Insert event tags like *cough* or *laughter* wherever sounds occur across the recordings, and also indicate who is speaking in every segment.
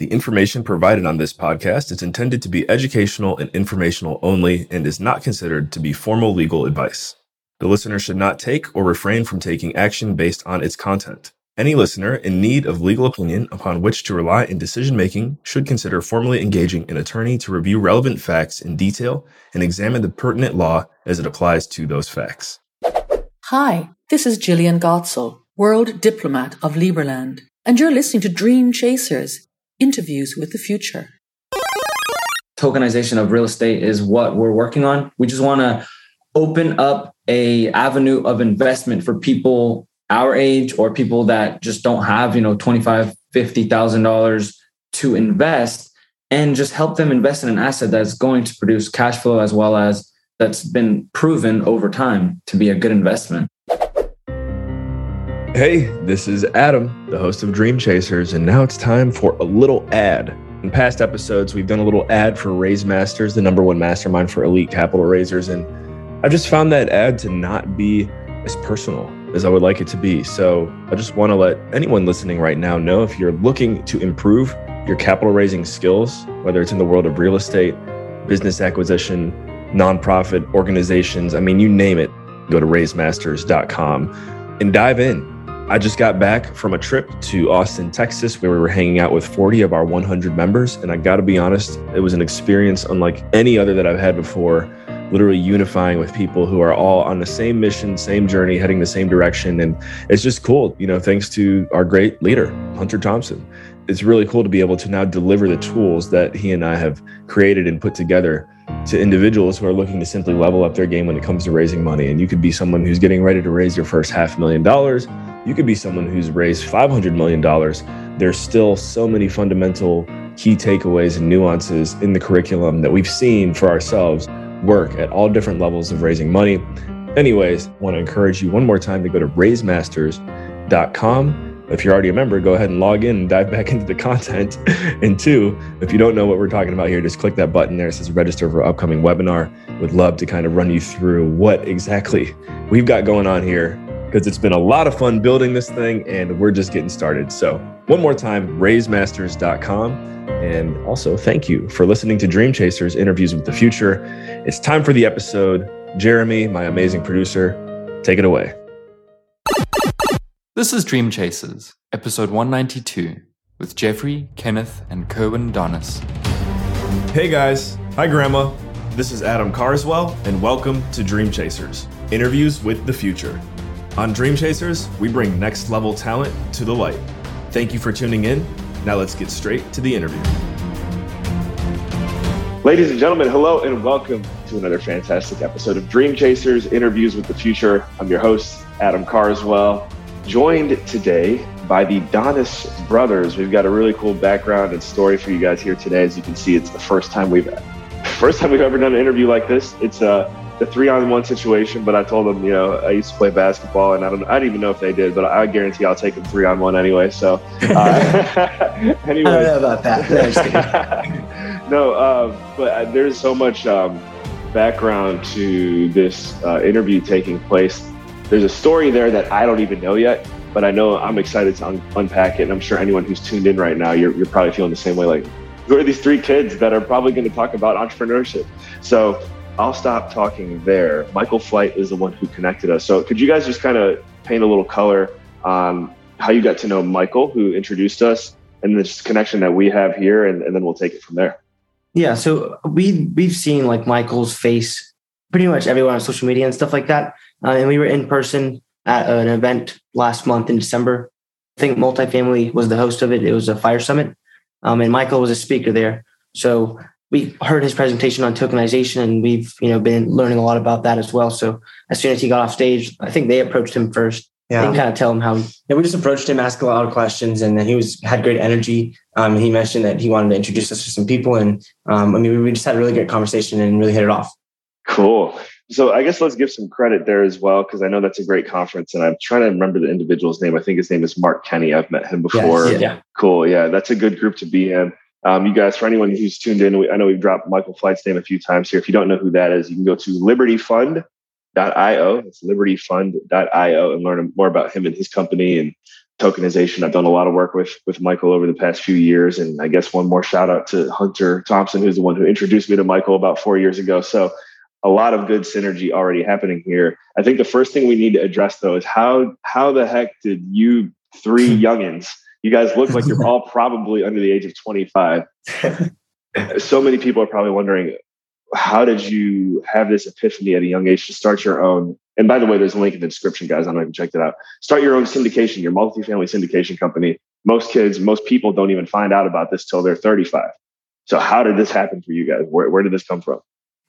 Speaker 1: The information provided on this podcast is intended to be educational and informational only and is not considered to be formal legal advice. The listener should not take or refrain from taking action based on its content. Any listener in need of legal opinion upon which to rely in decision making should consider formally engaging an attorney to review relevant facts in detail and examine the pertinent law as it applies to those facts.
Speaker 2: Hi, this is Jillian Godsil, World Diplomat of Liberland, and you're listening to Dream Chasers interviews with the future.
Speaker 3: Tokenization of real estate is what we're working on. We just want to open up a avenue of investment for people our age or people that just don't have, you know, 25, $50,000 to invest and just help them invest in an asset that's going to produce cash flow as well as that's been proven over time to be a good investment.
Speaker 1: Hey, this is Adam, the host of Dream Chasers, and now it's time for a little ad. In past episodes, we've done a little ad for Raise Masters, the number one mastermind for elite capital raisers, and I've just found that ad to not be as personal as I would like it to be. So I just want to let anyone listening right now know if you're looking to improve your capital raising skills, whether it's in the world of real estate, business acquisition, nonprofit organizations, I mean, you name it, go to raisemasters.com and dive in I just got back from a trip to Austin, Texas, where we were hanging out with 40 of our 100 members. And I got to be honest, it was an experience unlike any other that I've had before, literally unifying with people who are all on the same mission, same journey, heading the same direction. And it's just cool, you know, thanks to our great leader, Hunter Thompson. It's really cool to be able to now deliver the tools that he and I have created and put together to individuals who are looking to simply level up their game when it comes to raising money. And you could be someone who's getting ready to raise your first half million dollars you could be someone who's raised $500 million. There's still so many fundamental key takeaways and nuances in the curriculum that we've seen for ourselves work at all different levels of raising money. Anyways, I want to encourage you one more time to go to raisemasters.com. If you're already a member, go ahead and log in and dive back *laughs* into the content. and two, if you don't know what we're talking about here, just click that button there. It says register for upcoming webinar. Would love to kind of run you through what exactly we've got going on here because it's been a lot of fun building this thing and we're just getting started. So, one more time, raisemasters.com. And also, thank you for listening to Dream Chasers Interviews with the Future. It's time for the episode. Jeremy, my amazing producer, take it away.
Speaker 4: This is Dream Chasers, episode 192, with Jeffrey, Kenneth, and Kerwin Donis.
Speaker 1: Hey guys. Hi, Grandma. This is Adam Carswell, and welcome to Dream Chasers Interviews with the Future. On Dream Chasers, we bring next level talent to the light. Thank you for tuning in. Now let's get straight to the interview. Ladies and gentlemen, hello and welcome to another fantastic episode of Dream Chasers Interviews with the Future. I'm your host, Adam Carswell, joined today by the Donis brothers. We've got a really cool background and story for you guys here today. As you can see, it's the first time we've first time we've ever done an interview like this. It's a uh, the three on one situation, but I told them, you know, I used to play basketball, and I don't, I didn't even know if they did, but I guarantee I'll take them three on one anyway. So, uh,
Speaker 3: anyway, *laughs* *laughs* I don't know about that.
Speaker 1: no, *laughs* uh, but there's so much um, background to this uh, interview taking place. There's a story there that I don't even know yet, but I know I'm excited to un- unpack it. And I'm sure anyone who's tuned in right now, you're, you're probably feeling the same way. Like, who are these three kids that are probably going to talk about entrepreneurship? So I'll stop talking there. Michael Flight is the one who connected us. So could you guys just kind of paint a little color on how you got to know Michael, who introduced us, and this connection that we have here, and, and then we'll take it from there.
Speaker 3: Yeah, so we we've seen like Michael's face pretty much everywhere on social media and stuff like that, uh, and we were in person at an event last month in December. I think multifamily was the host of it. It was a fire summit, um, and Michael was a speaker there. So we heard his presentation on tokenization and we've you know been learning a lot about that as well. So as soon as he got off stage i think they approached him first. Yeah. and kind of tell him how
Speaker 5: yeah we just approached him asked a lot of questions and then he was had great energy. Um, he mentioned that he wanted to introduce us to some people and um, i mean we just had a really great conversation and really hit it off.
Speaker 1: Cool. So i guess let's give some credit there as well because i know that's a great conference and i'm trying to remember the individual's name. I think his name is mark kenney. I've met him before.
Speaker 5: Yes, yeah.
Speaker 1: cool. Yeah that's a good group to be in um, you guys, for anyone who's tuned in, we, I know we've dropped Michael Flight's name a few times here. If you don't know who that is, you can go to libertyfund.io. It's libertyfund.io and learn more about him and his company and tokenization. I've done a lot of work with with Michael over the past few years, and I guess one more shout out to Hunter Thompson, who's the one who introduced me to Michael about four years ago. So a lot of good synergy already happening here. I think the first thing we need to address though is how how the heck did you three youngins? You guys look like you're *laughs* all probably under the age of 25. *laughs* so many people are probably wondering how did you have this epiphany at a young age to start your own? And by the way, there's a link in the description, guys. I don't know if you checked it out. Start your own syndication, your multifamily syndication company. Most kids, most people don't even find out about this till they're 35. So, how did this happen for you guys? Where, where did this come from?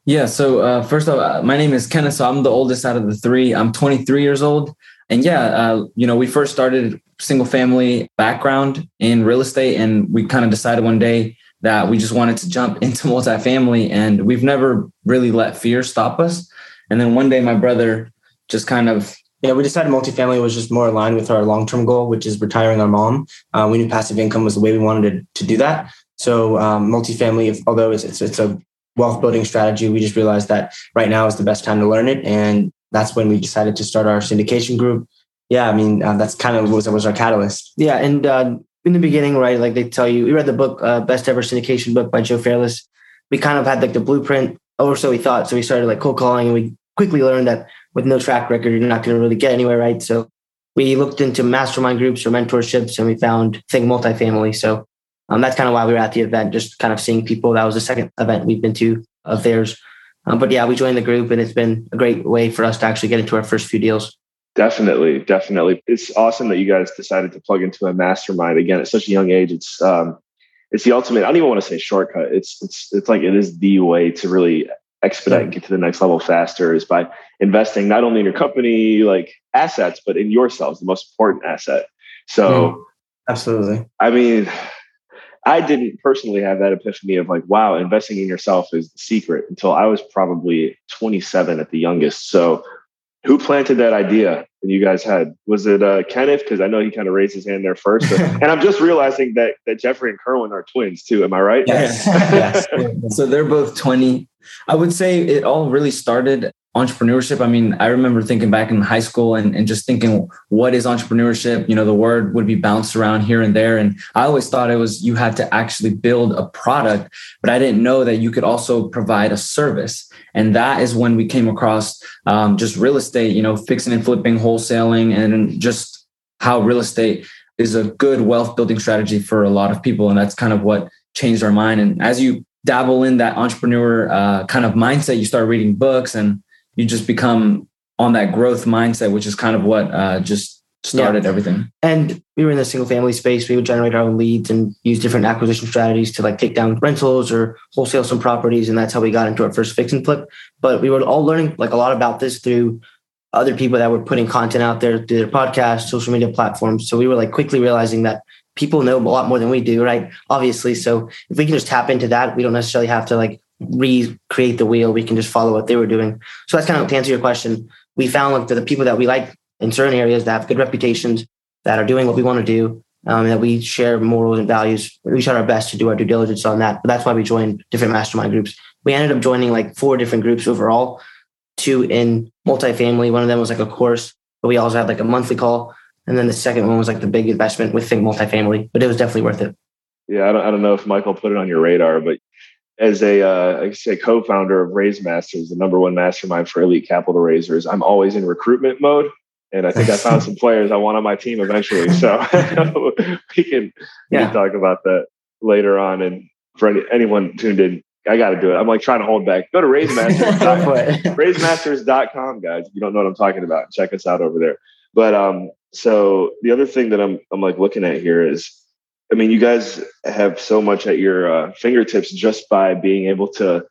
Speaker 6: Yeah. So, uh, first of all, my name is Kenneth. So, I'm the oldest out of the three. I'm 23 years old. And yeah, uh, you know, we first started single family background in real estate, and we kind of decided one day that we just wanted to jump *laughs* into multifamily and we've never really let fear stop us. And then one day my brother just kind of
Speaker 5: yeah, we decided multifamily was just more aligned with our long-term goal, which is retiring our mom. Uh, we knew passive income was the way we wanted to, to do that. So um, multifamily, if, although it's, it's, it's a wealth building strategy, we just realized that right now is the best time to learn it, and that's when we decided to start our syndication group. Yeah, I mean uh, that's kind of was was our catalyst. Yeah, and uh, in the beginning, right? Like they tell you, we read the book, uh, Best Ever Syndication book by Joe Fairless. We kind of had like the blueprint, or so we thought. So we started like cold calling, and we quickly learned that with no track record, you're not going to really get anywhere, right? So we looked into mastermind groups or mentorships, and we found Think Multifamily. So um, that's kind of why we were at the event, just kind of seeing people. That was the second event we've been to of theirs. Um, but yeah, we joined the group, and it's been a great way for us to actually get into our first few deals.
Speaker 1: Definitely, definitely. It's awesome that you guys decided to plug into a mastermind again at such a young age. It's um, it's the ultimate. I don't even want to say shortcut. It's it's it's like it is the way to really expedite and get to the next level faster is by investing not only in your company like assets, but in yourselves, the most important asset. So,
Speaker 5: absolutely.
Speaker 1: I mean, I didn't personally have that epiphany of like, wow, investing in yourself is the secret until I was probably 27 at the youngest. So who planted that idea that you guys had? Was it uh, Kenneth? Because I know he kind of raised his hand there first. *laughs* and I'm just realizing that that Jeffrey and Kerwin are twins too. Am I right?
Speaker 6: Yes. *laughs* yes. so they're both 20. I would say it all really started entrepreneurship. I mean, I remember thinking back in high school and, and just thinking, what is entrepreneurship? You know, the word would be bounced around here and there. And I always thought it was you had to actually build a product, but I didn't know that you could also provide a service. And that is when we came across um, just real estate, you know, fixing and flipping, wholesaling, and just how real estate is a good wealth building strategy for a lot of people. And that's kind of what changed our mind. And as you dabble in that entrepreneur uh, kind of mindset, you start reading books and you just become on that growth mindset, which is kind of what uh, just started yeah. everything.
Speaker 5: And we were in the single family space. We would generate our own leads and use different acquisition strategies to like take down rentals or wholesale some properties. And that's how we got into our first fix and flip. But we were all learning like a lot about this through other people that were putting content out there through their podcasts, social media platforms. So we were like quickly realizing that people know a lot more than we do, right? Obviously. So if we can just tap into that, we don't necessarily have to like recreate the wheel. We can just follow what they were doing. So that's kind of to answer your question. We found like the, people that we like in certain areas that have good reputations, that are doing what we want to do, um, that we share morals and values. We try our best to do our due diligence on that. But that's why we joined different mastermind groups. We ended up joining like four different groups overall, two in multifamily. One of them was like a course, but we also had like a monthly call. And then the second one was like the big investment with Think Multifamily, but it was definitely worth it.
Speaker 1: Yeah, I don't, I don't know if Michael put it on your radar, but as a, uh, I say co-founder of Raise Masters, the number one mastermind for elite capital raisers, I'm always in recruitment mode. And I think I found *laughs* some players I want on my team eventually. So *laughs* we can, we can talk about that later on. And for any, anyone tuned in, I got to do it. I'm like trying to hold back. Go to raisemasters, *laughs* raisemasters.com, guys. If you don't know what I'm talking about, check us out over there. But um, so the other thing that I'm I'm like looking at here is I mean, you guys have so much at your uh, fingertips just by being able to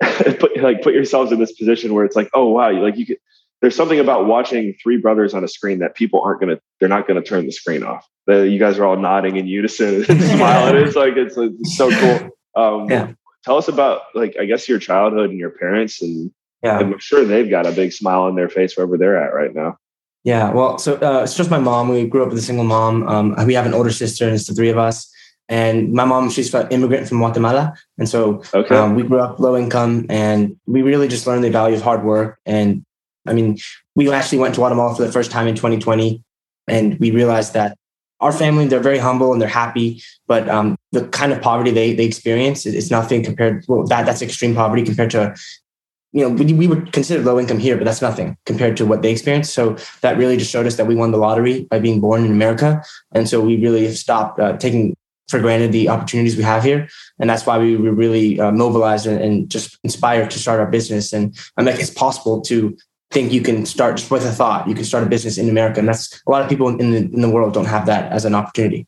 Speaker 1: *laughs* put like put yourselves in this position where it's like, oh wow, like you could. There's something about watching three brothers on a screen that people aren't gonna. They're not gonna turn the screen off. The, you guys are all nodding in unison and *laughs* smiling. It's like it's, it's so cool. Um, yeah. Tell us about like I guess your childhood and your parents, and yeah, I'm sure they've got a big smile on their face wherever they're at right now.
Speaker 5: Yeah, well, so uh, it's just my mom. We grew up with a single mom. Um, we have an older sister, and it's the three of us. And my mom, she's an immigrant from Guatemala, and so okay. um, we grew up low income, and we really just learned the value of hard work and I mean, we actually went to Guatemala for the first time in 2020, and we realized that our family they're very humble and they're happy, but um, the kind of poverty they they experience is nothing compared. Well, that that's extreme poverty compared to you know, we, we would consider low income here, but that's nothing compared to what they experienced. So that really just showed us that we won the lottery by being born in America. And so we really stopped uh, taking for granted the opportunities we have here. And that's why we were really uh, mobilized and, and, just inspired to start our business. And I'm like, it's possible to think you can start just with a thought, you can start a business in America. And that's a lot of people in the, in the world don't have that as an opportunity.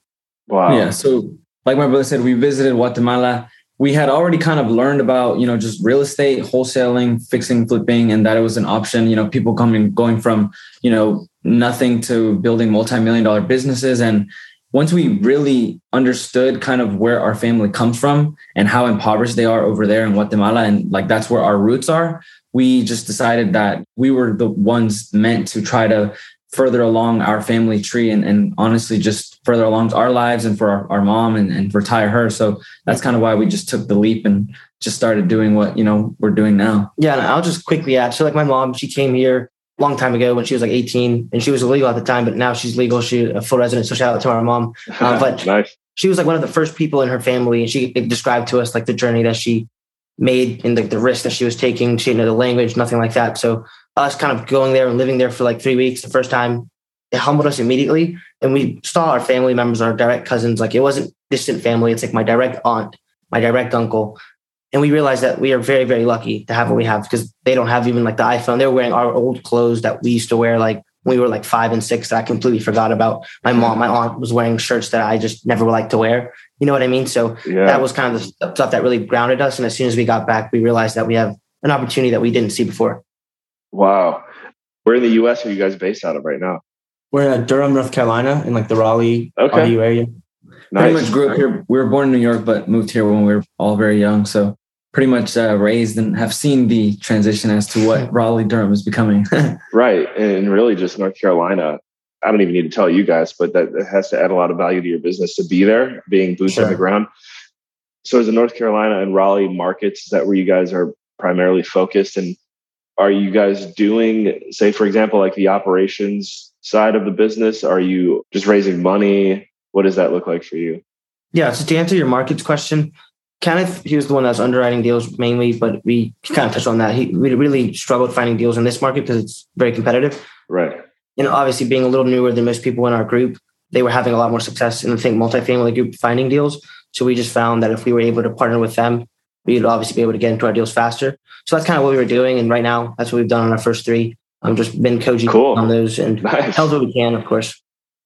Speaker 6: Wow. Yeah. So like my brother said, we visited Guatemala we had already kind of learned about you know just real estate wholesaling fixing flipping and that it was an option you know people coming going from you know nothing to building multi-million dollar businesses. And once we really understood kind of where our family comes from and how impoverished they are over there in Guatemala and like that's where our roots are we just decided that we were the ones meant to try to further along our family tree and, and honestly just further along our lives and for our, our mom and, and retire her. So that's kind of why we just took the leap and just started doing what, you know, we're doing now.
Speaker 5: Yeah. And I'll just quickly add. So like my mom, she came here a long time ago when she was like 18 and she was illegal at the time, but now she's legal. She's a full resident. So shout out to our mom. *laughs* Uh, but nice. she was like one of the first people in her family and she described to us like the journey that she made and like the risk that she was taking. She didn't know the language, nothing like that. So us kind of going there and living there for like three weeks the first time it humbled us immediately. And we saw our family members our direct cousins like it wasn't distant family it's like my direct aunt my direct uncle. And we realized that we are very very lucky to have what we have because they don't have even like the iphone. They're wearing our old clothes that we used to wear like when we were like five and six that i completely forgot about. My mom my aunt was wearing shirts that i just never liked to wear. You know what i mean? So yeah. that was kind of the stuff that really grounded us. And as soon as we got back we realized that we have an opportunity that we didn't see before
Speaker 1: Wow. Where in the US are you guys based out of right now?
Speaker 5: We're in Durham, North Carolina, in like the Raleigh okay. RU area.
Speaker 6: Nice. Pretty much grew up here. We were born in New York, but moved here when we were all very young. So pretty much uh, raised and have seen the transition as to what *laughs* Raleigh Durham is becoming. *laughs*
Speaker 1: right. And really just North Carolina. I don't even need to tell you guys, but that, has to add a lot of value to your business to be there, being boots sure. on the ground. So is the North Carolina and Raleigh markets, is that where you guys are primarily focused? And are you guys doing say for example like the operations side of the business? Are you just raising money? What does that look like for you?
Speaker 5: Yeah so to answer your markets question kenneth he was the one that's underwriting deals mainly but we kind of touched on that. He we really struggled finding deals in this market because it's very competitive.
Speaker 1: Right.
Speaker 5: And obviously being a little newer than most people in our group they were having a lot more success in the think multifamily group finding deals. So we just found that if we were able to partner with them we'd obviously be able to get into our deals faster. So that's kind of what we were doing. And right now, that's what we've done on our first three. I'm just been coaching cool. on those and nice. help what we can, of course.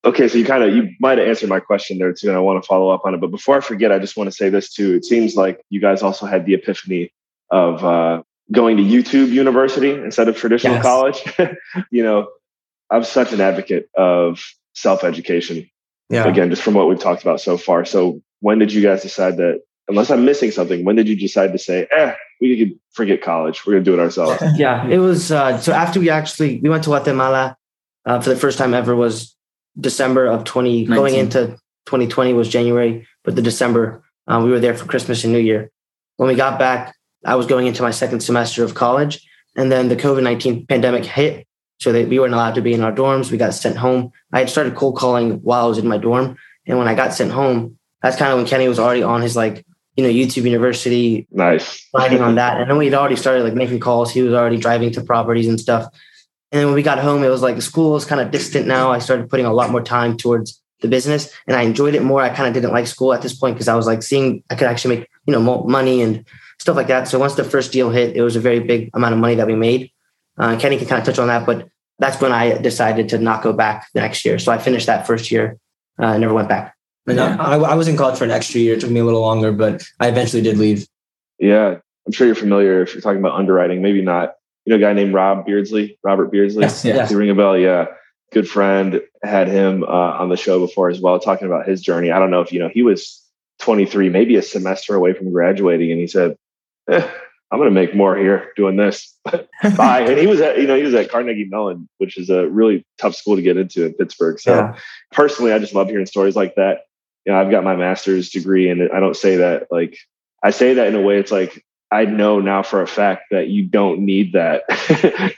Speaker 1: Okay, so you kind of you might have answered my question there too, and I want to follow up on it. But before I forget, I just want to say this too. It seems like you guys also had the epiphany of uh, going to YouTube University instead of traditional yes. college. *laughs* you know, I'm such an advocate of self education. Yeah. Again, just from what we've talked about so far. So, when did you guys decide that unless I'm missing something, when did you decide to say, eh, we could forget college. We're going to do it ourselves. *laughs*
Speaker 5: yeah, it was. Uh, so after we actually, we went to Guatemala uh, for the first time ever was December of 20, 19. going into 2020 was January, but the December, uh, we were there for Christmas and New Year. When we got back, I was going into my second semester of college and then the COVID-19 pandemic hit. So that we weren't allowed to be in our dorms. We got sent home. I had started cold calling while I was in my dorm. And when I got sent home, that's kind of when Kenny was already on his like you know, YouTube University.
Speaker 1: Nice.
Speaker 5: Writing on *laughs* that. And then we'd already started like making calls. He was already driving to properties and stuff. And then when we got home, it was like school was kind of distant now. I started putting a lot more time towards the business and I enjoyed it more. I kind of didn't like school at this point because I was like seeing I could actually make, you know, more money and stuff like that. So once the first deal hit, it was a very big amount of money that we made. Uh, Kenny can kind of touch on that, but that's when I decided to not go back the next year. So I finished that first year. I uh, never went back. And yeah. I, I was in college for an extra year. It took me a little longer, but I eventually did leave.
Speaker 1: Yeah, I'm sure you're familiar if you're talking about underwriting. Maybe not. You know, a guy named Rob Beardsley, Robert Beardsley.
Speaker 5: Yes, yes.
Speaker 1: ring a bell? Yeah, good friend. Had him uh, on the show before as well, talking about his journey. I don't know if you know he was 23, maybe a semester away from graduating, and he said, eh, "I'm going to make more here doing this." *laughs* Bye. and he was at you know he was at Carnegie Mellon, which is a really tough school to get into in Pittsburgh. So yeah. personally, I just love hearing stories like that you know, I've got my master's degree and I don't say that like, I say that in a way it's like, I know now for a fact that you don't need that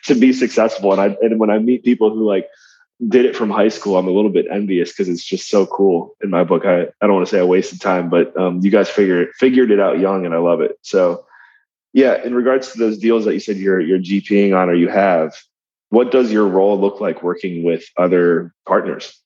Speaker 1: *laughs* to be successful. And I and when I meet people who like did it from high school, I'm a little bit envious because it's just so cool. In my book, I, I don't want to say I wasted time, but um, you guys figured figured it out young, and I love it. So, yeah. In regards to those deals that you said you're you're GPing on or you have, what does your role look like working with other partners?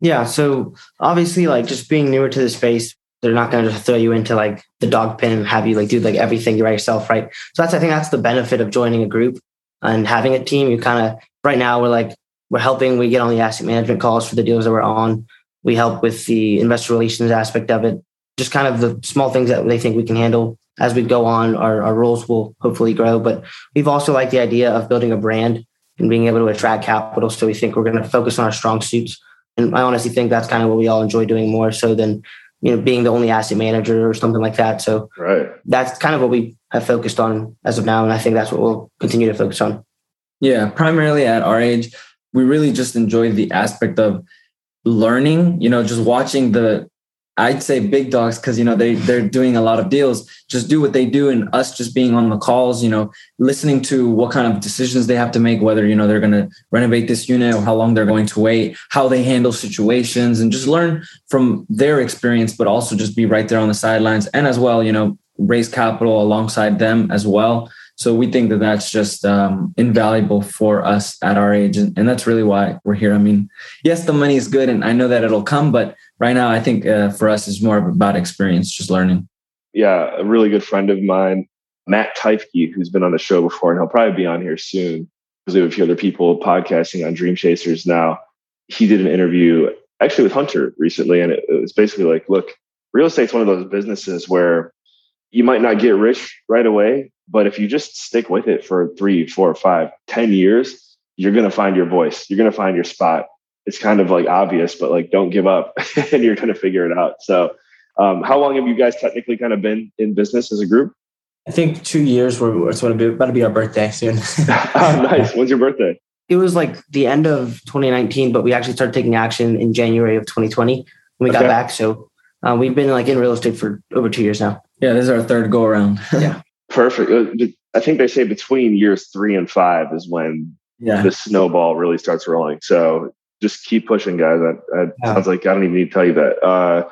Speaker 5: Yeah. So obviously, like just being newer to the space, they're not going to throw you into like the dog pen and have you like do like everything by yourself, right? So that's I think that's the benefit of joining a group and having a team. You kind of right now we're like we're helping. We get on the asset management calls for the deals that we're on. We help with the investor relations aspect of it. Just kind of the small things that they think we can handle as we go on. Our, our roles will hopefully grow, but we've also liked the idea of building a brand and being able to attract capital. So we think we're going to focus on our strong suits. And I honestly think that's kind of what we all enjoy doing more so than you know being the only asset manager or something like that. So
Speaker 1: right.
Speaker 5: that's kind of what we have focused on as of now, and I think that's what we'll continue to focus on.
Speaker 6: Yeah, primarily at our age, we really just enjoy the aspect of learning. You know, just watching the I'd say big dogs because you know they they're doing a lot of deals. Just do what they do, and us just being on the calls. You know, listening to what kind of decisions they have to make, whether you know they're going to renovate this unit or how long they're going to wait, how they handle situations, and just learn from their experience. But also just be right there on the sidelines, and as well, you know, raise capital alongside them as well. So we think that that's just um, invaluable for us at our age, and, and that's really why we're here. I mean, yes, the money is good, and I know that it'll come, but right now, I think uh, for us, it's more about experience, just learning.
Speaker 1: Yeah, a really good friend of mine, Matt Teifke, who's been on the show before, and he'll probably be on here soon because we have a few other people podcasting on Dream Chasers now. He did an interview actually with Hunter recently, and it, it was basically like, look, real estate's one of those businesses where you might not get rich right away, but if you just stick with it for three, four, five, ten years, you're going to find your voice. You're going to find your spot it's kind of like obvious, but like don't give up *laughs* and you're going to figure it out. So, um, how long have you guys technically kind of been in business as a group?
Speaker 5: I think two years. We're it's going to be about to be our birthday soon. *laughs* *laughs*
Speaker 1: oh, nice. When's your birthday?
Speaker 5: It was like the end of 2019, but we actually started taking action in January of 2020 when we okay. got back. So um, we've been like in real estate for over two years now.
Speaker 6: Yeah, this is our third go around.
Speaker 5: yeah,
Speaker 1: perfect. Uh, I think they say between years three and five is when yeah. the snowball really starts rolling. So just keep pushing, guys. That, that yeah. sounds like I don't even need to tell you that. Uh,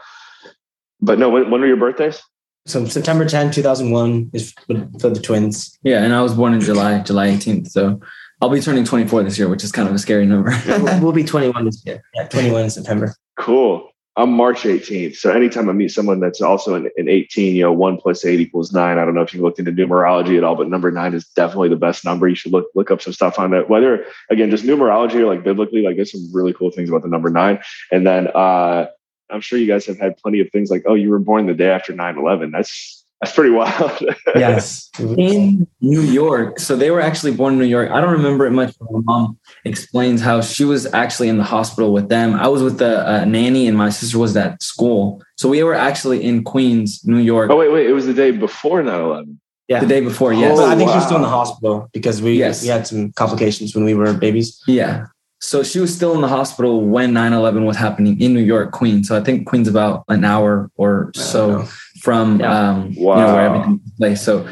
Speaker 1: but no, when, when are your birthdays?
Speaker 5: So September 10, 2001 is for the twins.
Speaker 6: Yeah. And I was born in July, July 18th. So I'll be turning 24 this year, which is kind of a scary number.
Speaker 5: we'll, we'll be *laughs* 21 this year. Yeah. 21 in September.
Speaker 1: Cool. I'm March 18th. So anytime I meet someone that's also in, in 18, you know, one plus eight equals nine. I don't know if you looked into numerology at all, but number nine is definitely the best number. You should look look up some stuff on that. Whether again, just numerology or like biblically, like there's some really cool things about the number nine. And then uh I'm sure you guys have had plenty of things like, oh, you were born the day after 9-11. That's that's pretty wild. *laughs*
Speaker 6: yes. In New York. So they were actually born in New York. I don't remember it much, but my mom explains how she was actually in the hospital with them. I was with the uh, nanny and my sister was at school. So we were actually in Queens, New York.
Speaker 1: Oh, wait, wait. It was the day before 9 11.
Speaker 6: Yeah. The day before, yes.
Speaker 5: Oh, I think wow. she was still in the hospital because we, yes. we had some complications when we were babies.
Speaker 6: Yeah. So she was still in the hospital when 9 11 was happening in New York, Queens. So I think Queens about an hour or so from yeah. um, wow. you know, where everything took place. So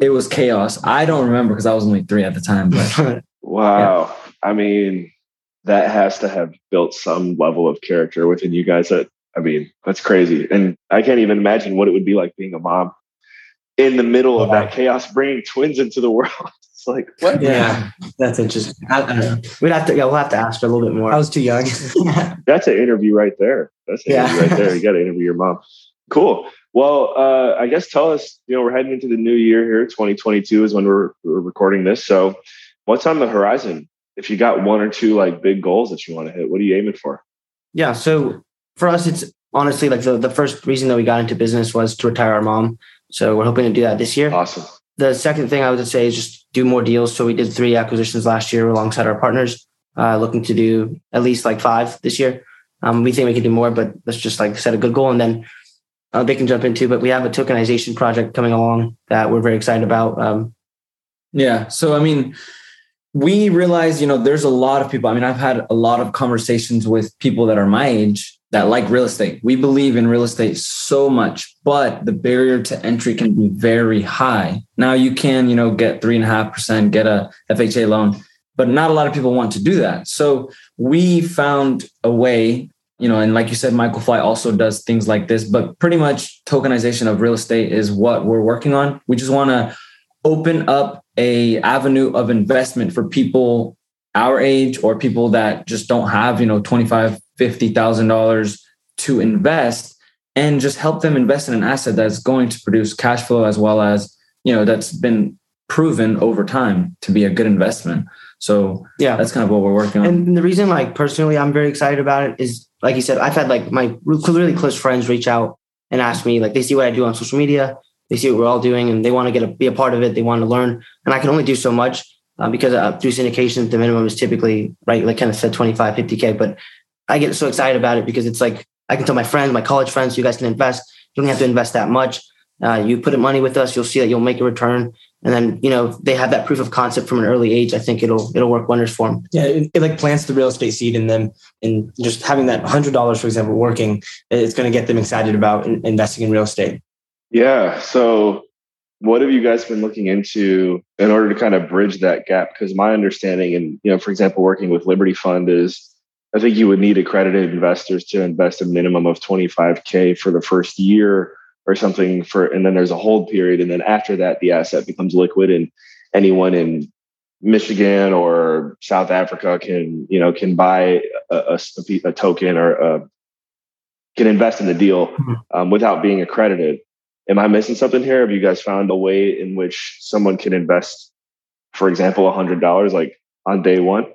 Speaker 6: it was chaos. I don't remember because I was only three at the time. But *laughs*
Speaker 1: wow. Yeah. I mean, that has to have built some level of character within you guys. That I mean, that's crazy. And I can't even imagine what it would be like being a mom in the middle wow. of that chaos, bringing twins into the *laughs* world. It's like what?
Speaker 5: Yeah, that's interesting. I, I, don't know. We'd have to. Yeah, we'll have to ask her a little bit more.
Speaker 6: I was too young. *laughs*
Speaker 1: that's an interview right there. That's an yeah. interview right there. You got to interview your mom. Cool. Well, uh, I guess tell us. You know, we're heading into the new year here. 2022 is when we're, we're recording this. So, what's on the horizon? If you got one or two like big goals that you want to hit, what are you aiming for?
Speaker 5: Yeah. So for us, it's honestly like the, the first reason that we got into business was to retire our mom. So we're hoping to do that this year.
Speaker 1: Awesome.
Speaker 5: The second thing I would say is just do more deals. So we did three acquisitions last year alongside our partners, uh, looking to do at least like five this year. Um, we think we can do more, but let's just like set a good goal and then uh, they can jump into. But we have a tokenization project coming along that we're very excited about. Um,
Speaker 6: yeah. So, I mean, we realize, you know, there's a lot of people. I mean, I've had a lot of conversations with people that are my age that like real estate. We believe in real estate so much, but the barrier to entry can be very high. Now you can, you know, get three and a half percent, get a FHA loan, but not a lot of people want to do that. So we found a way, you know, and like you said, Michael Fly also does things like this, but pretty much tokenization of real estate is what we're working on. We just want to open up a avenue of investment for people our age or people that just don't have, you know, 25 $50,000 to invest and just help them invest in an asset that's going to produce cash flow as well as, you know, that's been proven over time to be a good investment. So yeah, that's kind of what we're working on.
Speaker 5: And the reason like personally I'm very excited about it is like you said, I've had like my really close friends reach out and ask me like they see what I do on social media, they see what we're all doing and they want to get a, be a part of it. They want to learn and I can only do so much uh, because uh, through syndication, the minimum is typically right. Like kind of said 25, 50 K, but I get so excited about it because it's like I can tell my friends, my college friends, you guys can invest. You don't have to invest that much. Uh, you put in money with us, you'll see that you'll make a return. And then you know they have that proof of concept from an early age. I think it'll it'll work wonders for them.
Speaker 3: Yeah, it, it like plants the real estate seed in them, and just having that hundred dollars, for example, working, it's going to get them excited about in, investing in real estate.
Speaker 1: Yeah. So, what have you guys been looking into in order to kind of bridge that gap? Because my understanding, and you know, for example, working with Liberty Fund is I think you would need accredited investors to invest a minimum of 25K for the first year or something for, and then there's a hold period. And then after that, the asset becomes liquid and anyone in Michigan or South Africa can, you know, can buy a, a, a token or a, can invest in the deal mm-hmm. um, without being accredited. Am I missing something here? Have you guys found a way in which someone can invest, for example, $100 like on day one?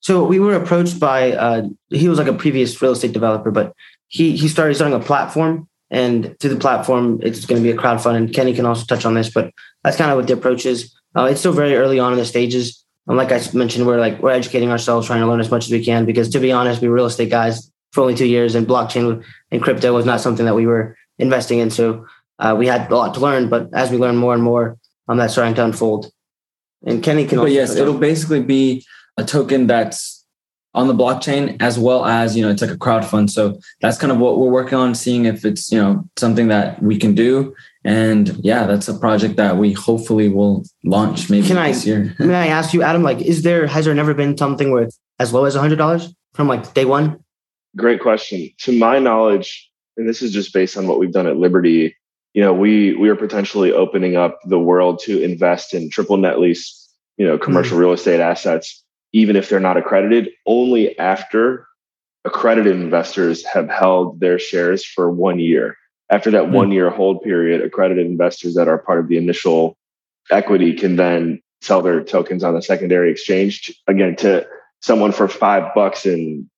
Speaker 5: So we were approached by uh, he was like a previous real estate developer, but he he started starting a platform, and through the platform, it's going to be a crowdfund. And Kenny can also touch on this, but that's kind of what the approach is. Uh, it's still very early on in the stages. And like I mentioned, we're like we're educating ourselves, trying to learn as much as we can. Because to be honest, we were real estate guys for only two years, and blockchain and crypto was not something that we were investing in. So uh, we had a lot to learn. But as we learn more and more, um, that's starting to unfold. And Kenny can.
Speaker 6: But yes, it'll basically be a token that's on the blockchain as well as you know it's like a crowd fund so that's kind of what we're working on seeing if it's you know something that we can do. And yeah that's a project that we hopefully will launch maybe can this
Speaker 5: I,
Speaker 6: year. *laughs*
Speaker 5: may i ask you adam like is there has there never been something where it's as low as a hundred dollars from like day one?
Speaker 1: Great question. To my knowledge and this is just based on what we've done at liberty you know we we are potentially opening up the world to invest in triple net lease you know commercial mm-hmm. real estate assets even if they're not accredited, only after accredited investors have held their shares for one year. After that mm-hmm. one year hold period, accredited investors that are part of the initial equity can then sell their tokens on the secondary exchange again to someone for five bucks in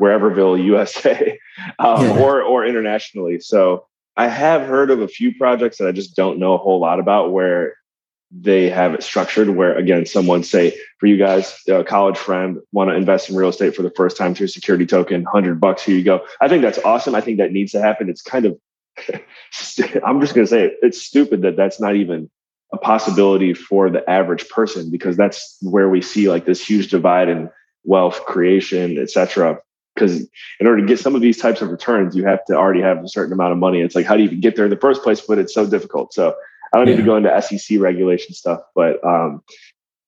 Speaker 1: whereverville, USA, *laughs* um, yeah. or or internationally. So I have heard of a few projects that I just don't know a whole lot about where they have it structured where again someone say for you guys a college friend want to invest in real estate for the first time through a security token 100 bucks here you go. I think that's awesome. I think that needs to happen. It's kind of *laughs* i'm just going to say it, it's stupid that that's not even a possibility for the average person because that's where we see like this huge divide in wealth creation etc because in order to get some of these types of returns you have to already have a certain amount of money. It's like how do you even get there in the first place? But it's so difficult. So I don't yeah. need to go into SEC regulation stuff, but um,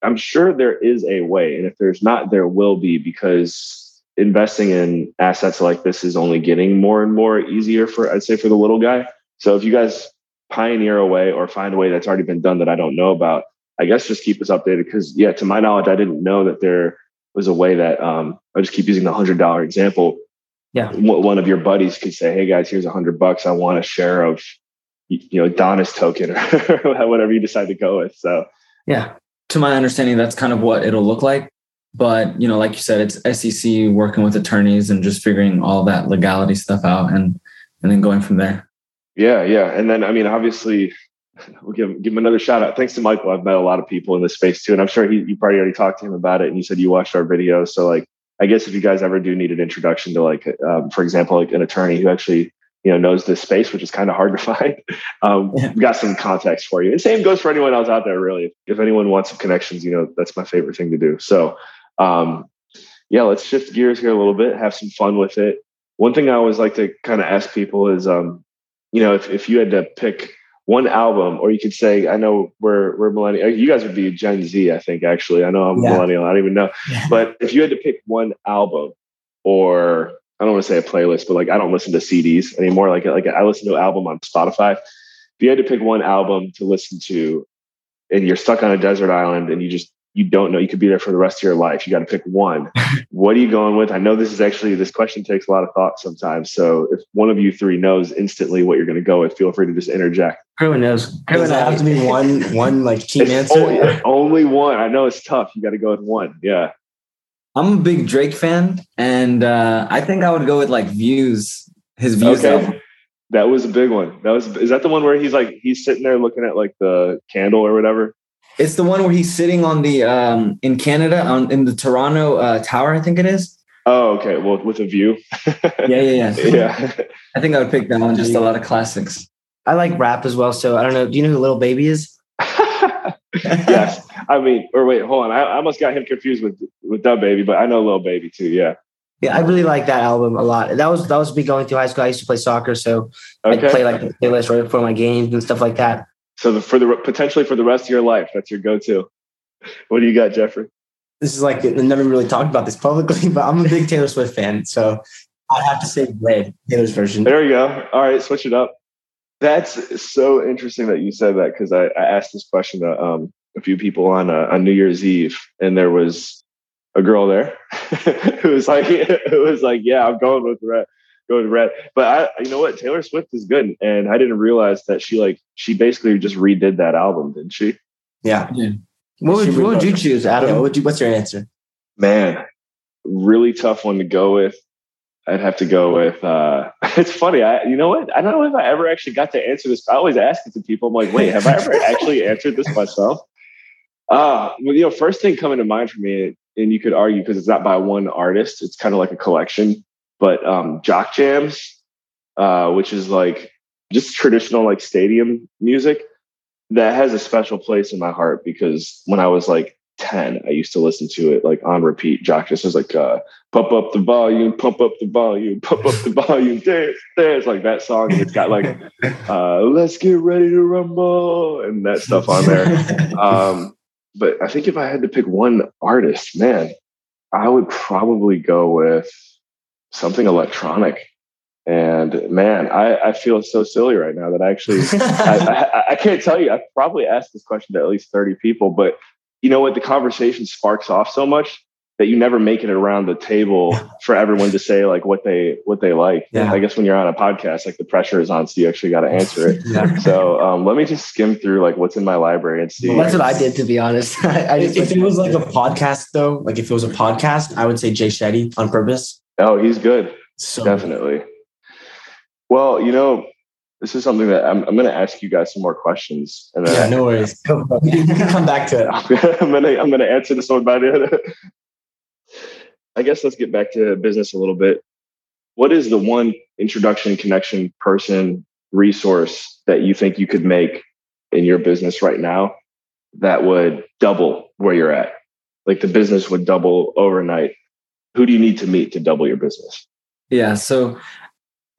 Speaker 1: I'm sure there is a way. And if there's not, there will be because investing in assets like this is only getting more and more easier for, I'd say, for the little guy. So if you guys pioneer a way or find a way that's already been done that I don't know about, I guess just keep us updated because, yeah, to my knowledge, I didn't know that there was a way that um, I just keep using the hundred dollar example.
Speaker 5: Yeah,
Speaker 1: one of your buddies could say, "Hey guys, here's a hundred bucks. I want a share of you know Donis token or *laughs* whatever you decide to go with. So
Speaker 6: yeah, to my understanding, that's kind of what it'll look like. But you know, like you said, it's SEC working with attorneys and just figuring all that legality stuff out and and then going from there.
Speaker 1: Yeah, yeah, and then I mean, obviously, we'll give give him another shout out. Thanks to Michael, I've met a lot of people in this space too, and I'm sure he you probably already talked to him about it. And you said you watched our video. so like, I guess if you guys ever do need an introduction to like, um, for example, like an attorney who actually you know knows this space, which is kind of hard to *laughs* find. Um, yeah. Got some context for you. And same goes for anyone else out there. Really, if anyone wants some connections, you know that's my favorite thing to do. So, um, yeah, let's shift gears here a little bit, have some fun with it. one thing I always like to kind of ask people is, um, you know, if, if you had to pick one album, or you could say, I know we're we're millennial. You guys would be Gen Z, I think. Actually, I know I'm yeah. millennial. I don't even know. Yeah. But if you had to pick one album, or I don't want to say a playlist, but like I don't listen to CDs anymore. Like like I listen to an album on Spotify. If you had to pick one album to listen to, and you're stuck on a desert island, and you just you don't know you could be there for the rest of your life you got to pick one. *laughs* What are you going with? I know this is actually this question takes a lot of thought sometimes so if one of you three knows instantly what you're going to go with feel free to just interject.
Speaker 3: Kerwin knows.
Speaker 5: Kerwin
Speaker 3: Does
Speaker 5: have to be one one like team answer?
Speaker 1: only, only one. I know it's tough. You got to go with one. Yeah
Speaker 6: i'm a big drake fan and uh i think i would go with like views his views okay. Album.
Speaker 1: that was a big one that was is that the one where he's like he's sitting there looking at like the candle or whatever
Speaker 6: it's the one where he's sitting on the um in Canada on in the Toronto uh, Tower, I think it is.
Speaker 1: Oh, okay. Well, with a view.
Speaker 6: yeah, yeah, yeah. *laughs*
Speaker 1: yeah.
Speaker 6: I think I would pick that one. Just a lot of classics.
Speaker 3: I like rap as well. So I don't know. Do you know who Lil Baby is? *laughs*
Speaker 1: yes. I mean, or wait, hold on. I, I almost got him confused with with DaBaby, but I know Lil Baby too. Yeah.
Speaker 3: Yeah, I really like that album a lot. That was that was me going through high school. I used to play soccer, so okay. I'd play like the playlist right before my games and stuff like that.
Speaker 1: So the, for the potentially for the rest of your life, that's your go-to. *laughs* What do you got, Jeffrey?
Speaker 5: This is like I've never really talked about this publicly, *laughs* but I'm a big Taylor Swift fan, so I have to say Red, Taylor's version.
Speaker 1: There you go. All right, switch it up. That's so interesting that you said that because I, I, asked this question to um, a few people on uh, on New Year's Eve, and there was a girl there *laughs* who was like, *laughs* who was like, yeah, I'm going with Red go to red. But I, you know what, Taylor Swift is good, and I didn't realize that she like she basically just redid that album, didn't she?
Speaker 5: Yeah. yeah. What would, what would you choose, Adam? What would you, what's your answer?
Speaker 1: Man, really tough one to go with. I'd have to go with. uh *laughs* It's funny. I, you know what? I don't know if I ever actually got to answer this. I always ask it to people. I'm like, wait, have I ever actually answered this myself? Uh, well, you know, first thing coming to mind for me, and you could argue because it's not by one artist, it's kind of like a collection but um, jock jams, uh, which is like just traditional like stadium music, that has a special place in my heart because when I was like 10, I used to listen to it like on repeat. Jock just was like, uh, pump up the volume, pump up the volume, pump up the volume, dance, dance, like that song. And it's got like, *laughs* uh, let's get ready to rumble and that stuff on there. *laughs* Um, but I think if I had to pick one artist, man, I would probably go with something electronic. And man, I, I feel so silly right now that I actually *laughs* I, I, I, can't tell you. I've probably asked this question to at least thirty people, but you know what? The conversation sparks off so much that you never make it around the table for everyone to say like what they what they like. Yeah. I guess when you're on a podcast, like the pressure is on, so you actually got to answer it. *laughs* yeah. So um, let me just skim through like what's in my library and see.
Speaker 3: Well, that's what I did, to be honest. *laughs* I,
Speaker 5: if, if it was like a *laughs* podcast, though, like if it was a podcast, I would say Jay Shetty on purpose.
Speaker 1: Oh, he's good. So Definitely. Well, you know, this is something that I'm, I'm going to ask you guys some more questions.
Speaker 5: And then yeah, no worries. you can come back to
Speaker 1: it. I'm going to I'm going to answer this one by the end. I guess let's get back to business a little bit. What is the one introduction, connection, person, resource that you think you could make in your business right now that would double where you're at? Like the business would double overnight who do you need to meet to double your business?
Speaker 6: Yeah. So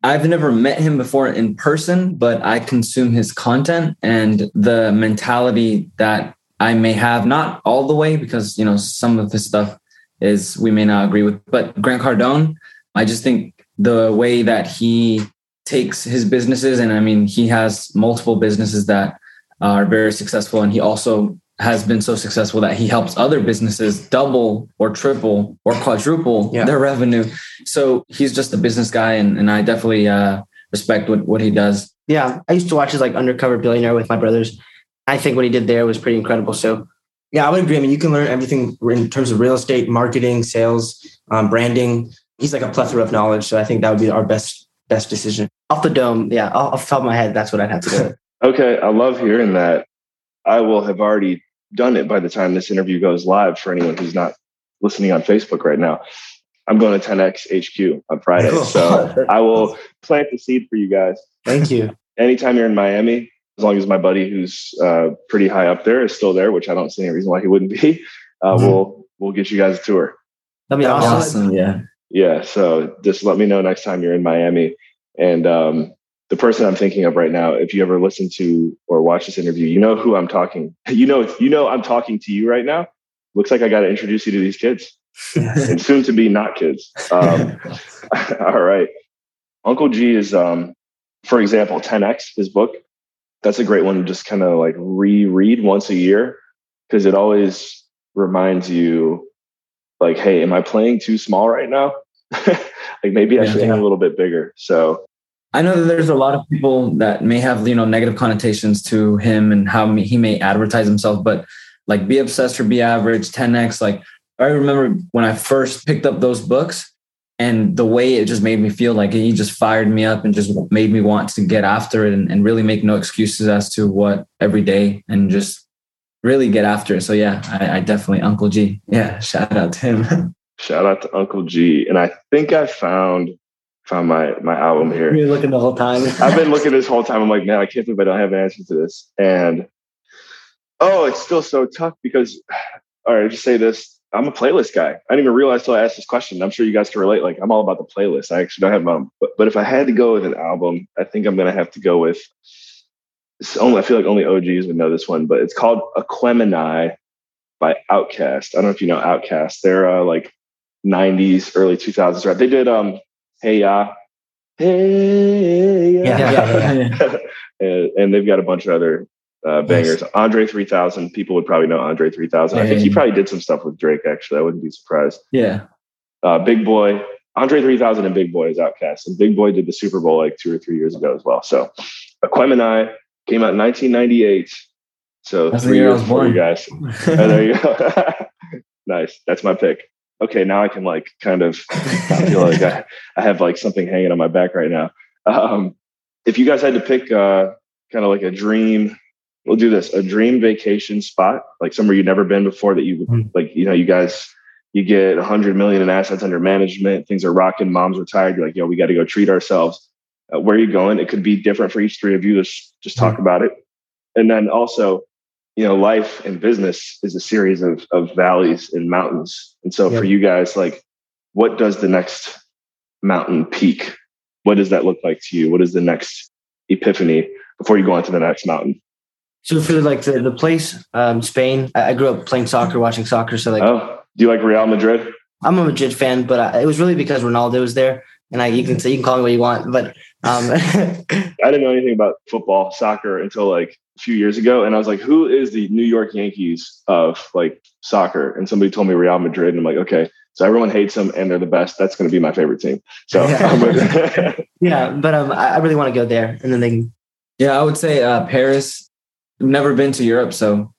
Speaker 6: I've never met him before in person, but I consume his content and the mentality that I may have, not all the way, because, you know, some of his stuff is we may not agree with, but Grant Cardone, I just think the way that he takes his businesses, and I mean, he has multiple businesses that are very successful, and he also has been so successful that he helps other businesses double or triple or quadruple yeah. their revenue. So he's just a business guy, and, and I definitely uh, respect what, what he does.
Speaker 3: Yeah, I used to watch his like Undercover Billionaire with my brothers. I think what he did there was pretty incredible. So
Speaker 5: yeah, I would agree. I mean, you can learn everything in terms of real estate, marketing, sales, um, branding. He's like a plethora of knowledge. So I think that would be our best best decision.
Speaker 3: Off the dome, yeah, off the top of my head, that's what I'd have to do. *laughs*
Speaker 1: okay, I love hearing that. I will have already done it by the time this interview goes live for anyone who's not listening on Facebook right now. I'm going to 10X HQ on Friday. Cool. So *laughs* I will plant the seed for you guys.
Speaker 5: Thank you.
Speaker 1: Anytime you're in Miami, as long as my buddy who's uh, pretty high up there is still there, which I don't see any reason why he wouldn't be, uh, mm-hmm. we'll we'll get you guys a tour.
Speaker 3: That'd be awesome.
Speaker 5: awesome. Yeah.
Speaker 1: Yeah. So just let me know next time you're in Miami. And um, the person I'm thinking of right now, if you ever listen to or watch this interview, you know who I'm talking. *laughs* You know, you know I'm talking to you right now. Looks like I got to introduce you to these kids, and soon to be not kids. Um, *laughs* all right, Uncle G is, um, for example, 10x his book. That's a great one to just kind of like reread once a year because it always reminds you, like, hey, am I playing too small right now? *laughs* like maybe I should yeah. aim a little bit bigger. So
Speaker 6: I know that there's a lot of people that may have you know negative connotations to him and how he may advertise himself, but like be obsessed or be average, 10x. Like I remember when I first picked up those books and the way it just made me feel like he just fired me up and just made me want to get after it and, and really make no excuses as to what every day and just really get after it. So yeah, I, I definitely Uncle G. Yeah, shout out to him. *laughs*
Speaker 1: shout out to Uncle G. And I think I found found my my album here.
Speaker 3: You're looking the whole time.
Speaker 1: I've been looking this whole time. I'm like, man, I can't believe I don't have an answer to this. And oh, it's still so tough because all right, I just say this. I'm a playlist guy. I didn't even realize till I asked this question. I'm sure you guys can relate. Like, I'm all about the playlist. I actually don't have my, but, but if I had to go with an album, I think I'm gonna have to go with. Only I feel like only OGs would know this one, but it's called Aquemini by OutKast. I don't know if you know OutKast. They're uh, like 90s, early 2000s right? They did um Hey Ya, Hey Ya. Yeah, yeah, *laughs* yeah. and, and, they've got a bunch of other uh, bangers. Nice. Andre 3000, people would probably know Andre 3000. I think he probably did some stuff with Drake, actually. I wouldn't be surprised.
Speaker 6: Yeah.
Speaker 1: Uh, Big Boi, Andre 3000 and Big Boi is OutKast. And Big Boi did the Super Bowl like two or three years ago as well. So Aquemini came out in 1998. So That's three years before you guys. *laughs* there you go. *laughs* nice. That's my pick okay, now I can like kind of I feel like I, I have like something hanging on my back right now. Um, if you guys had to pick uh, kind of like a dream, we'll do this, a dream vacation spot, like somewhere you've never been before that you mm. like, you know, you guys, you get a hundred million in assets under management, things are rocking, mom's retired. You're like, yo, we got to go treat ourselves. Uh, where are you going? It could be different for each three of you. Just, just talk mm. about it. And then also you know, life and business is a series of of valleys and mountains. And so for you guys, like, what does the next mountain peak? What does that look like to you? What is the next epiphany before you go on to the next mountain?
Speaker 3: So for like the, the place, um, Spain, I, I grew up playing soccer, watching soccer. So like,
Speaker 1: oh, do you like Real Madrid?
Speaker 3: I'm a Madrid fan, but I, it was really because Ronaldo was there. And I, you can say, you can call me what you want, but um, *laughs*
Speaker 1: I didn't know anything about football, soccer until like a few years ago, and I was like, "Who is the New York Yankees of like soccer?" And somebody told me Real Madrid, and I'm like, "Okay." So everyone hates them, and they're the best. That's going to be my favorite team. So
Speaker 3: yeah, *laughs* *laughs* yeah but um, I really want to go there, and then they. Can...
Speaker 6: Yeah, I would say uh, Paris. I've never been to Europe, so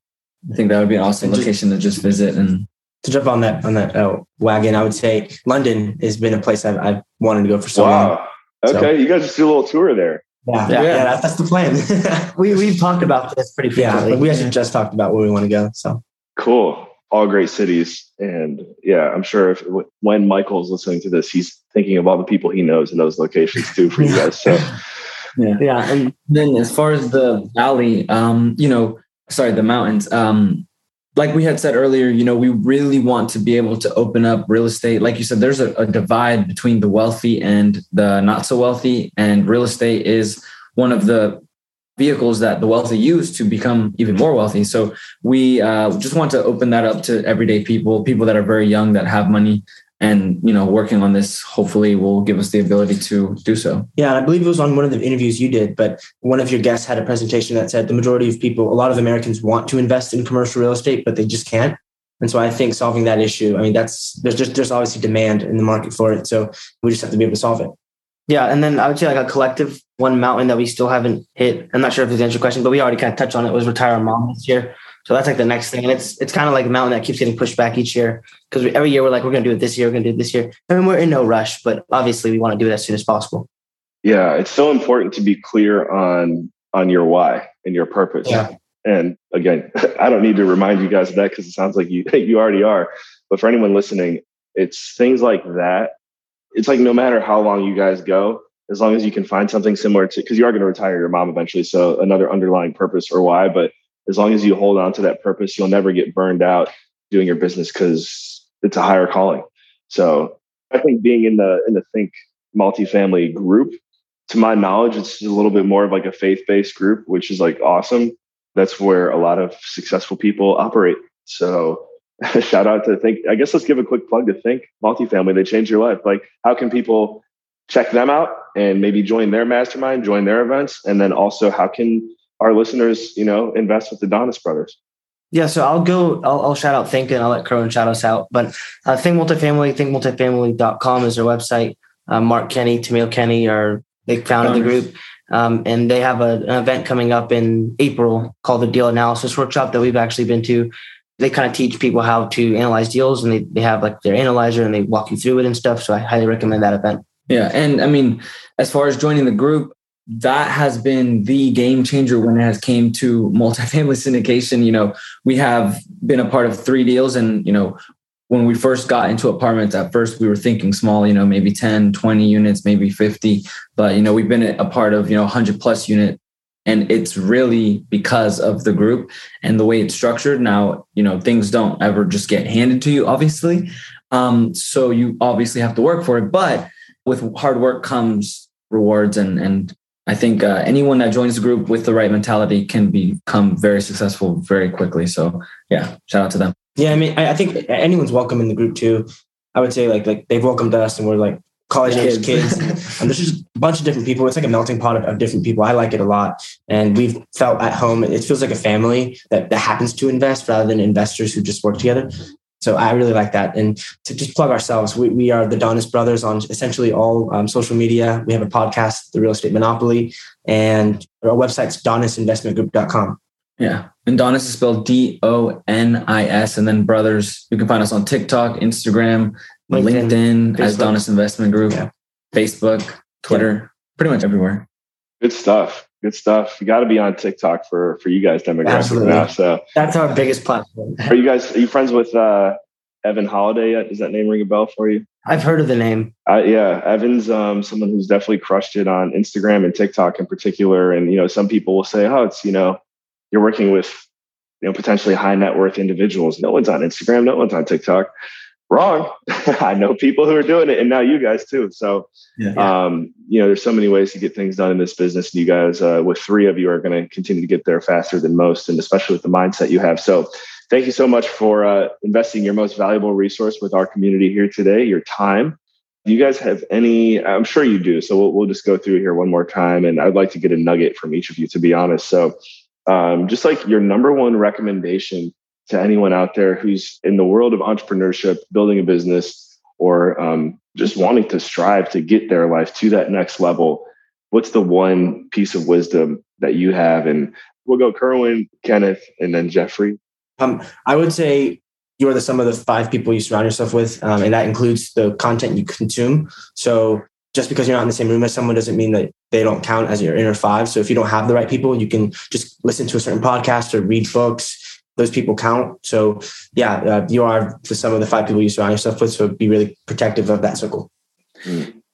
Speaker 6: I think that would be an awesome location to just visit and
Speaker 3: to jump on that on that uh, wagon. I would say London has been a place I've, I've wanted to go for so wow. long.
Speaker 1: Okay, so, you guys just do a little tour there.
Speaker 3: Yeah, yeah, yeah that's, that's the plan. *laughs* we we've talked about this pretty frequently. Yeah, we actually just talked about where we want to go. So
Speaker 1: cool, all great cities, and yeah, I'm sure if when Michael's listening to this, he's thinking of all the people he knows in those locations too for you guys. So *laughs*
Speaker 6: yeah, yeah, and then as far as the valley, um, you know, sorry, the mountains, um, like we had said earlier, you know, we really want to be able to open up real estate. Like you said, there's a, a, divide between the wealthy and the not so wealthy, and real estate is one of the vehicles that the wealthy use to become even more wealthy. So we uh, just want to open that up to everyday people, people that are very young that have money, and you know working on this hopefully will give us the ability to do so.
Speaker 3: Yeah i believe it was on one of the interviews you did but one of your guests had a presentation that said the majority of people a lot of americans want to invest in commercial real estate but they just can't. And so i think solving that issue i mean that's there's just there's obviously demand in the market for it so we just have to be able to solve it. Yeah and then i would say like a collective one mountain that we still haven't hit i'm not sure if this answers your question but we already kind of touched on it was retire our mom this year so that's like the next thing. And it's it's kind of like a mountain that keeps getting pushed back each year because every year we're like, we're going to do it this year, we're going to do it this year. And we're in no rush, but obviously we want to do it as soon as possible.
Speaker 1: Yeah, it's so important to be clear on on your why and your purpose. Yeah. And again, *laughs* I don't need to remind you guys of that because it sounds like you *laughs* you already are. But for anyone listening, it's things like that. It's like no matter how long you guys go, as long as you can find something similar to because you are going to retire your mom eventually. So another underlying purpose or why, but as long as you hold on to that purpose, you'll never get burned out doing your business because it's a higher calling. So I think being in the in the Think multifamily group, to my knowledge, it's a little bit more of like a faith based group, which is like awesome. That's where a lot of successful people operate. So *laughs* shout out to Think. I guess let's give a quick plug to Think multifamily. They change your life. Like, how can people check them out and maybe join their mastermind, join their events, and then also how can our listeners, you know, invest with the Donis brothers?
Speaker 3: Yeah, so I'll go, I'll, I'll shout out Think and I'll let Kerwin shout us out. But uh, Think Multifamily, thinkmultifamily.com is their website. Uh, Mark Kenney, Tamiel Kenney are, they founded the group. Um, and they have a, an event coming up in April called the Deal Analysis Workshop that we've actually been to. They kind of teach people how to analyze deals and they, they have like their analyzer and they walk you through it and stuff. So I highly recommend that event.
Speaker 6: Yeah. And I mean, as far as joining the group, that has been the game changer when it has came to multifamily *laughs* syndication. You know, we have been a part of three deals and, you know, when we first got into apartments at first we were thinking small you know maybe 10 20 units maybe 50 but you know we've been a part of you know 100 plus unit. And it's really because of the group and the way it's structured. Now you know things don't ever just get handed to you obviously. Um, so you obviously have to work for it. But with hard work comes rewards and and I think uh, anyone that joins the group with the right mentality can become very successful very quickly. So yeah, shout out to them.
Speaker 3: Yeah, I mean, I, I think anyone's welcome in the group too. I would say like like they've welcomed us, and we're like college age kids, *laughs* and there's just a bunch of different people. It's like a melting pot of, of, different people. I like it a lot, and we've felt at home. It feels like a family that that happens to invest rather than investors who just work together. So I really like that. And to just plug ourselves, we, we are the Donis brothers on essentially all um, social media. We have a podcast, The Real Estate Monopoly, and our website's donisinvestmentgroup.com.
Speaker 6: Yeah. And Donis is spelled D O N I S. And then brothers, you can find us on TikTok, Instagram, LinkedIn, LinkedIn as Donis Investment Group, yeah. Facebook, Twitter, yeah. pretty much everywhere.
Speaker 1: Good stuff. Good stuff. You got to be on TikTok for for you guys demographic Absolutely. now. So
Speaker 3: that's our biggest platform.
Speaker 1: are you guys are you friends with uh, Evan Holladay yet? Does that name ring a bell for you?
Speaker 3: I've heard of the name.
Speaker 1: Uh, yeah, Evan's um, someone who's definitely crushed it on Instagram and TikTok in particular. And you know, some people will say, "Oh, it's you know, you're working with you know potentially high net worth individuals." No one's on Instagram. No one's on TikTok wrong. *laughs* I know people who are doing it, and now you guys too. So, yeah, yeah. Um, you know, there's so many ways to get things done in this business. And you guys, uh, with three of you, are going to continue to get there faster than most, and especially with the mindset you have. So, thank you so much for uh, investing your most valuable resource with our community here today, your time. Do you guys have any? I'm sure you do. So we'll, we'll just go through here one more time, and I'd like to get a nugget from each of you, to be honest. So, um, just like your number one recommendation to anyone out there who's in the world of entrepreneurship, building a business, or um, just wanting to strive to get their life to that next level, what's the one piece of wisdom that you have? And we'll go Kerwin, Kenneth, and then Jeffrey.
Speaker 3: Um, I would say you are the sum of the five people you surround yourself with, um, and that includes the content you consume. So just because you're not in the same room as someone doesn't mean that they don't count as your inner five. So if you don't have the right people, you can just listen to a certain podcast or read books those people count. So yeah, uh, you are the some of the five people you surround yourself with. So be really protective of that circle.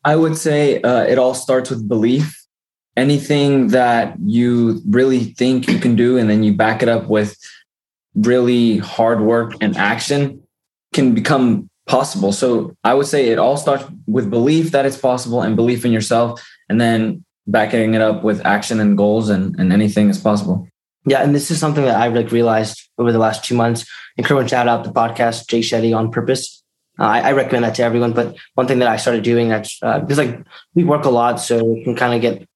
Speaker 6: I would say uh, it all starts with belief. Anything that you really think you can do, and then you back it up with really hard work and action, can become possible. So I would say it all starts with belief that it's possible and belief in yourself, and then backing it up with action and goals, and, and anything is possible.
Speaker 3: Yeah, and this is something that I've like realized over the last two months. And shout out the podcast Jay Shetty on purpose. Uh, I, I, recommend that to everyone. But one thing that I started doing that's uh, because like we work a lot, so we can kind of get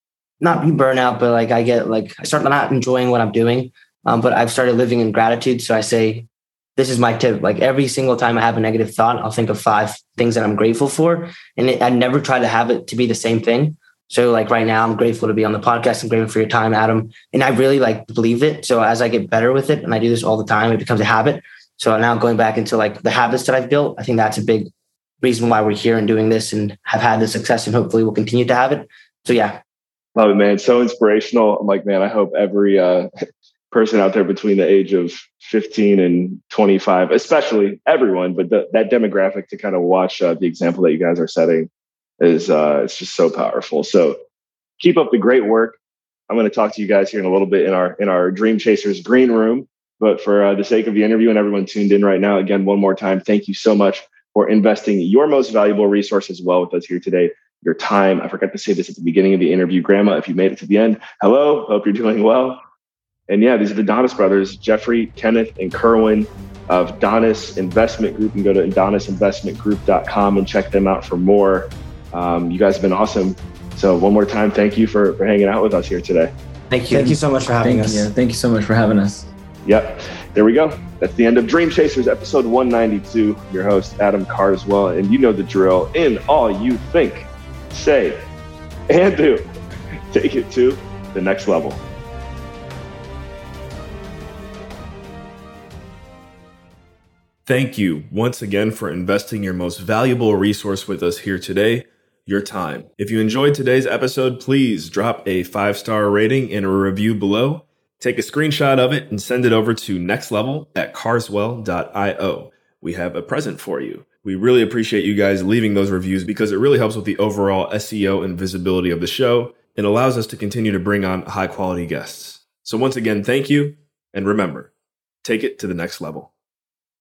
Speaker 3: not be burnout, but like I get like I start not enjoying what I'm doing. Um, but I've started living in gratitude. So I say, this is my tip. Like every single time I have a negative thought, I'll think of five things that I'm grateful for, and it, I never try to have it to be the same thing. So like right now, I'm grateful to be on the podcast. I'm grateful for your time, Adam. And I really like believe it. So as I get better with it, and I do this all the time, it becomes a habit. So now going back into like the habits that I've built, I think that's a big reason why we're here and doing this and have had the success and hopefully we'll continue to have it. So yeah.
Speaker 1: Love it, man. So inspirational. I'm like, man, I hope every uh, *laughs* person out there between the age of 15 and 25, especially everyone, but the, that demographic to kind of watch uh, the example that you guys are setting is uh, it's just so powerful. So keep up the great work. I'm going to talk to you guys here in a little bit in our in our Dream Chasers green room. But for uh, the sake of the interview and everyone tuned in right now, again, one more time, thank you so much for investing your most valuable resource as well with us here today your time. I forgot to say this at the beginning of the interview. Grandma, if you made it to the end, hello, hope you're doing well. And yeah, these are the Donis brothers, Jeffrey, Kenneth, and Kerwin of Donis Investment Group. You can go to donisinvestmentgroup.com and check them out for more. Um, you guys have been awesome. So one more time, thank you for, for hanging out with us here today.
Speaker 3: Thank you.
Speaker 5: Thank you so much for having
Speaker 6: Thank
Speaker 5: us.
Speaker 6: you. Thank you so much for having us.
Speaker 1: Yep. There we go. That's the end of Dream Chasers, episode 192. Your host, Adam Carswell. And you know the drill. In all you think, say, and do, *laughs* take it to the next level. Thank you once again for investing your most valuable resource with us here today, your time. If you enjoyed today's episode, please drop a five star rating and a review below. Take a screenshot of it and send it over to nextlevel at carswell.io. We have a present for you. We really appreciate you guys leaving those reviews because it really helps with the overall SEO and visibility of the show and allows us to continue to bring on high quality guests. So once again, thank you. And remember, take it to the next level.